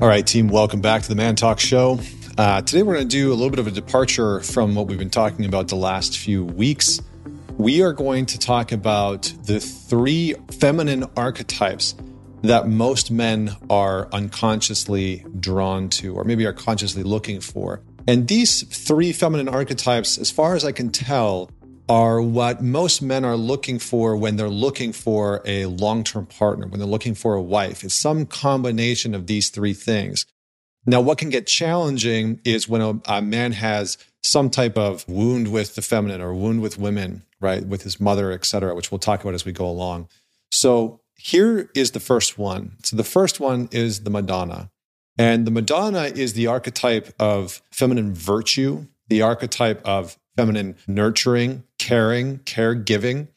All right, team, welcome back to the ManTalks Show. Uh, today, we're going to do a little bit of a departure from what we've been talking about the last few weeks. We are going to talk about the three feminine archetypes that most men are unconsciously drawn to, or maybe are consciously looking for. And these three feminine archetypes, as far as I can tell, are what most men are looking for when they're looking for a long term partner, when they're looking for a wife. It's some combination of these three things. Now, what can get challenging is when a, a, man has some type of wound with the feminine or wound with women, right, with his mother, et cetera, which we'll talk about as we go along. So, here is the first one. So, the first one is the Madonna. And the Madonna is the archetype of feminine virtue, the archetype of feminine nurturing, caring, caregiving.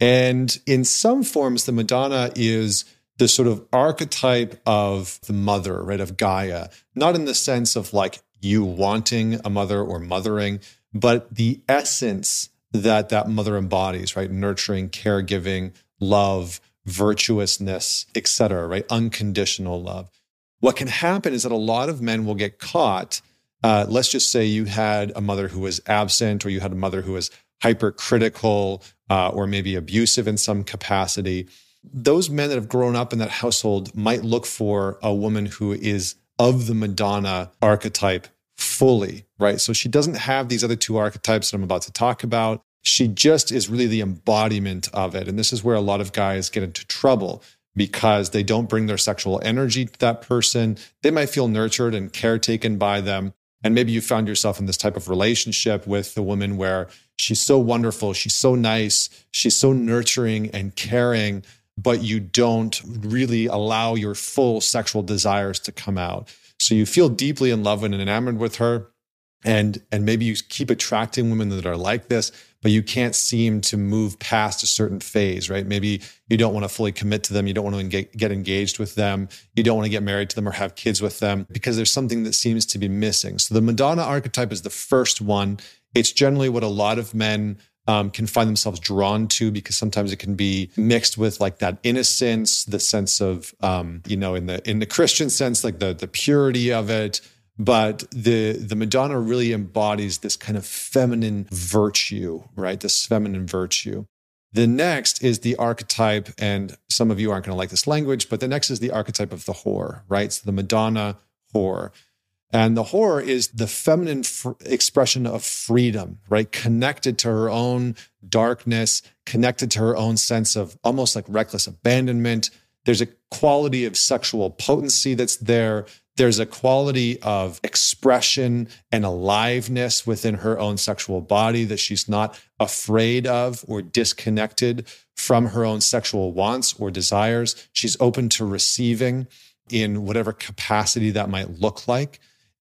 And in some forms, the Madonna is the sort of archetype of the mother, right, of Gaia, not in the sense of like you wanting a mother or mothering, but the essence that that mother embodies, right? Nurturing, caregiving, love, virtuousness, etc., right? Unconditional love. What can happen is that a lot of men will get caught uh, let's just say you had a mother who was absent, or you had a mother who was hypercritical, uh, or maybe abusive in some capacity. Those men that have grown up in that household might look for a woman who is of the Madonna archetype fully, right? So she doesn't have these other two archetypes that I'm about to talk about. She just is really the embodiment of it. And this is where a lot of guys get into trouble because they don't bring their sexual energy to that person. They might feel nurtured and caretaken by them, and maybe you found yourself in this type of relationship with the woman where she's so wonderful, she's so nice, she's so nurturing and caring, but you don't really allow your full sexual desires to come out. So you feel deeply in love and enamored with her. And, and maybe you keep attracting women that are like this, but you can't seem to move past a certain phase, right? Maybe you don't want to fully commit to them. You don't want to get engaged with them. You don't want to get married to them or have kids with them because there's something that seems to be missing. So the Madonna archetype is the first one. It's generally what a lot of men um, can find themselves drawn to because sometimes it can be mixed with like that innocence, the sense of, um, you know, in the in the Christian sense, like the the purity of it, but the the madonna really embodies this kind of feminine virtue right? This feminine virtue. The next is the archetype and some of you aren't going to like this language but the next is the archetype of the whore right? So the madonna whore and the whore is the feminine expression of freedom right connected to her own darkness connected to her own sense of almost like reckless abandonment there's a quality of sexual potency that's there there's a quality of expression and aliveness within her own sexual body that she's not afraid of or disconnected from her own sexual wants or desires. She's open to receiving in whatever capacity that might look like.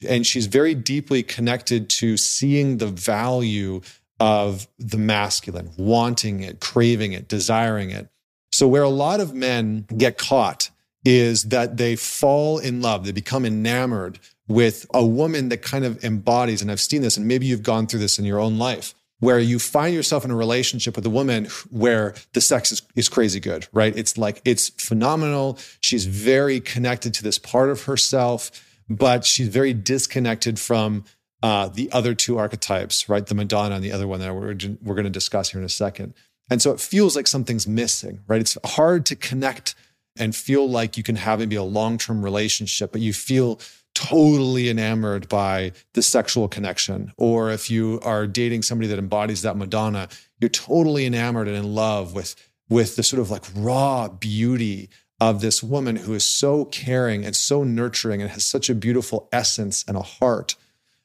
And she's very deeply connected to seeing the value of the masculine, wanting it, craving it, desiring it. So, where a lot of men get caught is that they fall in love, they become enamored with a woman that kind of embodies, and I've seen this, and maybe you've gone through this in your own life, where you find yourself in a relationship with a woman where the sex is, is crazy good, right? It's like, it's phenomenal. She's very connected to this part of herself, but she's very disconnected from uh, the other two archetypes, right? The Madonna and the other one that we're, we're going to discuss here in a second. And so it feels like something's missing, right? It's hard to connect and feel like you can have maybe a long term relationship, but you feel totally enamored by the sexual connection. Or if you are dating somebody that embodies that Madonna, you're totally enamored and in love with, with the sort of like raw beauty of this woman who is so caring and so nurturing and has such a beautiful essence and a heart.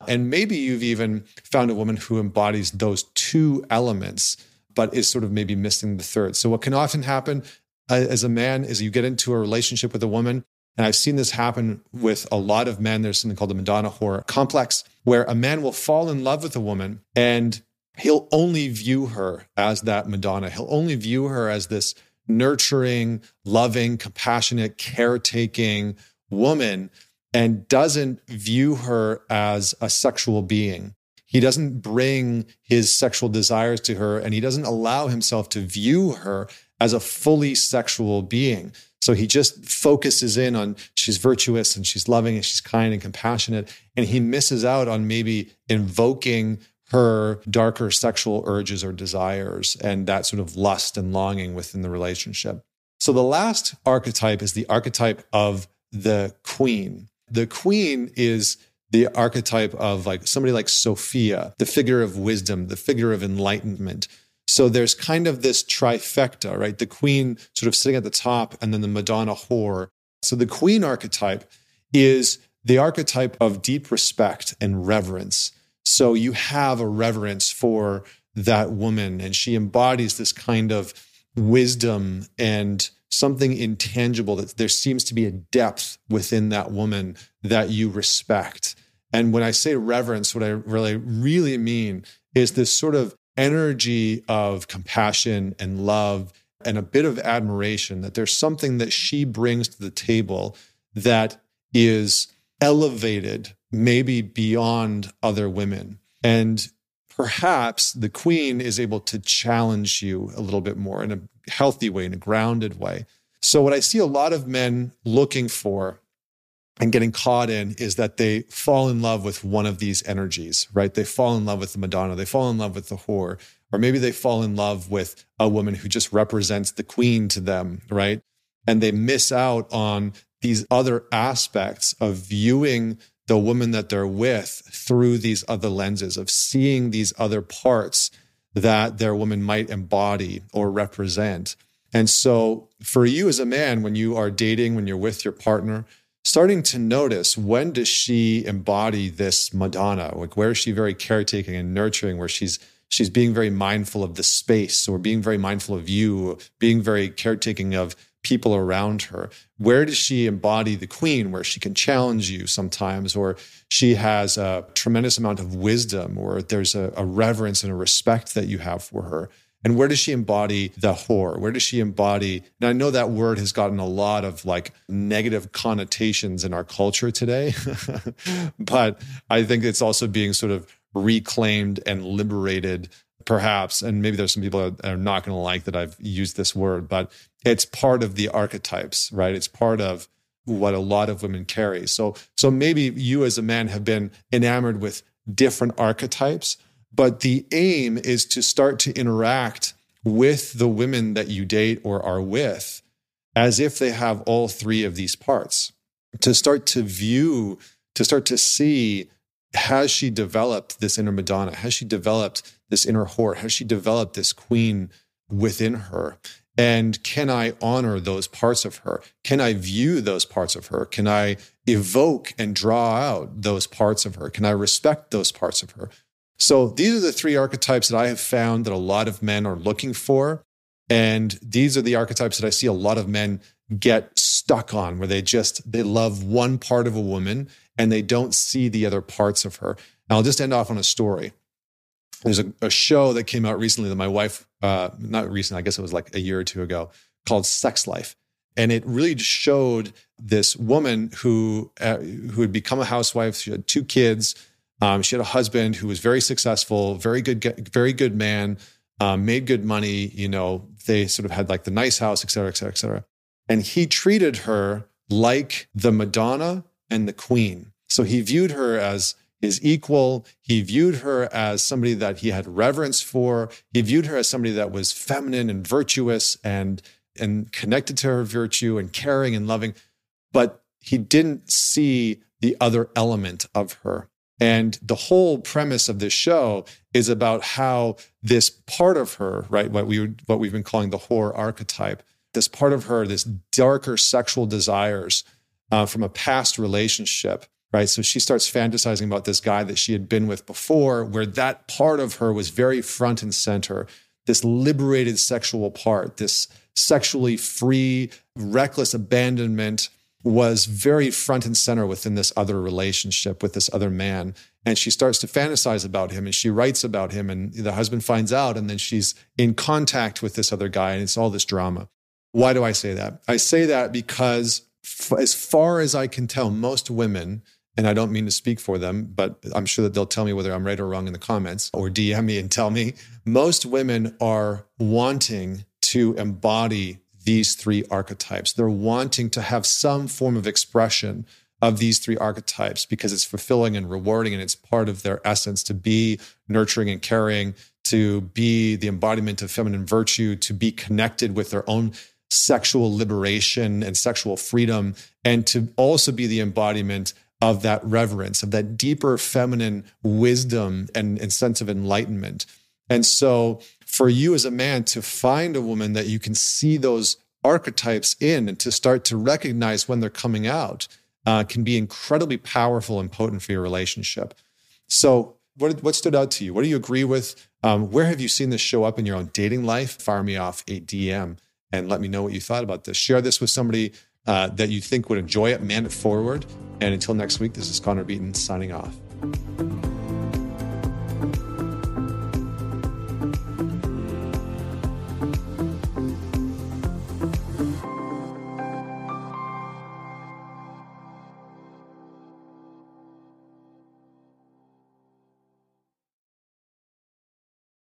And maybe you've even found a woman who embodies those two elements, but is sort of maybe missing the third. So, what can often happen uh, as a man is you get into a relationship with a woman. And I've seen this happen with a lot of men. There's something called the Madonna whore complex, where a man will fall in love with a woman and he'll only view her as that Madonna. He'll only view her as this nurturing, loving, compassionate, caretaking woman and doesn't view her as a sexual being. He doesn't bring his sexual desires to her and he doesn't allow himself to view her as a fully sexual being. So he just focuses in on she's virtuous and she's loving and she's kind and compassionate. And he misses out on maybe invoking her darker sexual urges or desires and that sort of lust and longing within the relationship. So the last archetype is the archetype of the queen. The queen is the archetype of like somebody like Sophia, the figure of wisdom, the figure of enlightenment. So there's kind of this trifecta, right? The queen sort of sitting at the top and then the Madonna whore. So the queen archetype is the archetype of deep respect and reverence. So you have a reverence for that woman and she embodies this kind of wisdom and something intangible that there seems to be a depth within that woman that you respect. And when I say reverence, what I really, really mean is this sort of energy of compassion and love and a bit of admiration that there's something that she brings to the table that is elevated, maybe beyond other women. And perhaps the queen is able to challenge you a little bit more in a healthy way, in a grounded way. So, what I see a lot of men looking for and getting caught in is that they fall in love with one of these energies, right? They fall in love with the Madonna, they fall in love with the whore, or maybe they fall in love with a woman who just represents the queen to them, right? And they miss out on these other aspects of viewing the woman that they're with through these other lenses, of seeing these other parts that their woman might embody or represent. And so, for you as a man, when you are dating, when you're with your partner, starting to notice when does she embody this Madonna? Like where is she very caretaking and nurturing, where she's she's being very mindful of the space or being very mindful of you, being very caretaking of people around her. Where does she embody the queen, where she can challenge you sometimes, or she has a tremendous amount of wisdom, or there's a, a reverence and a respect that you have for her? And where does she embody the whore? Where does she embody? And I know that word has gotten a lot of like negative connotations in our culture today, but I think it's also being sort of reclaimed and liberated, perhaps. And maybe there's some people that are not going to like that I've used this word, but it's part of the archetypes, right? It's part of what a lot of women carry. So, so maybe you as a man have been enamored with different archetypes but the aim is to start to interact with the women that you date or are with as if they have all three of these parts. To start to view, to start to see, has she developed this inner Madonna? Has she developed this inner whore? Has she developed this queen within her? And can I honor those parts of her? Can I view those parts of her? Can I evoke and draw out those parts of her? Can I respect those parts of her? So these are the three archetypes that I have found that a lot of men are looking for. And these are the archetypes that I see a lot of men get stuck on where they just they love one part of a woman and they don't see the other parts of her. And I'll just end off on a story. There's a, a show that came out recently that my wife, uh, not recent, I guess it was like a year or two ago, called Sex Life. And it really showed this woman who uh, who had become a housewife. She had two kids um, she had a husband who was very successful, very good, very good man, um, made good money. You know, they sort of had like the nice house, et cetera, et cetera, et cetera. And he treated her like the Madonna and the Queen. So he viewed her as his equal. He viewed her as somebody that he had reverence for. He viewed her as somebody that was feminine and virtuous and and connected to her virtue and caring and loving. But he didn't see the other element of her. And the whole premise of this show is about how this part of her, right, what we what we've been calling the whore archetype, this part of her, this darker sexual desires uh, from a past relationship, right? So she starts fantasizing about this guy that she had been with before, where that part of her was very front and center. This liberated sexual part, this sexually free, reckless abandonment was very front and center within this other relationship with this other man. And she starts to fantasize about him and she writes about him. And the husband finds out. And then she's in contact with this other guy. And it's all this drama. Why do I say that? I say that because, as far as I can tell, most women, and I don't mean to speak for them, but I'm sure that they'll tell me whether I'm right or wrong in the comments or DM me and tell me, most women are wanting to embody these three archetypes. They're wanting to have some form of expression of these three archetypes because it's fulfilling and rewarding and it's part of their essence to be nurturing and caring, to be the embodiment of feminine virtue, to be connected with their own sexual liberation and sexual freedom, and to also be the embodiment of that reverence, of that deeper feminine wisdom and, and sense of enlightenment. And so, for you as a man to find a woman that you can see those archetypes in and to start to recognize when they're coming out uh, can be incredibly powerful and potent for your relationship. So, what, what stood out to you? What do you agree with? Um, where have you seen this show up in your own dating life? Fire me off a DM and let me know what you thought about this. Share this with somebody uh, that you think would enjoy it, man it forward. And until next week, this is Connor Beaton signing off.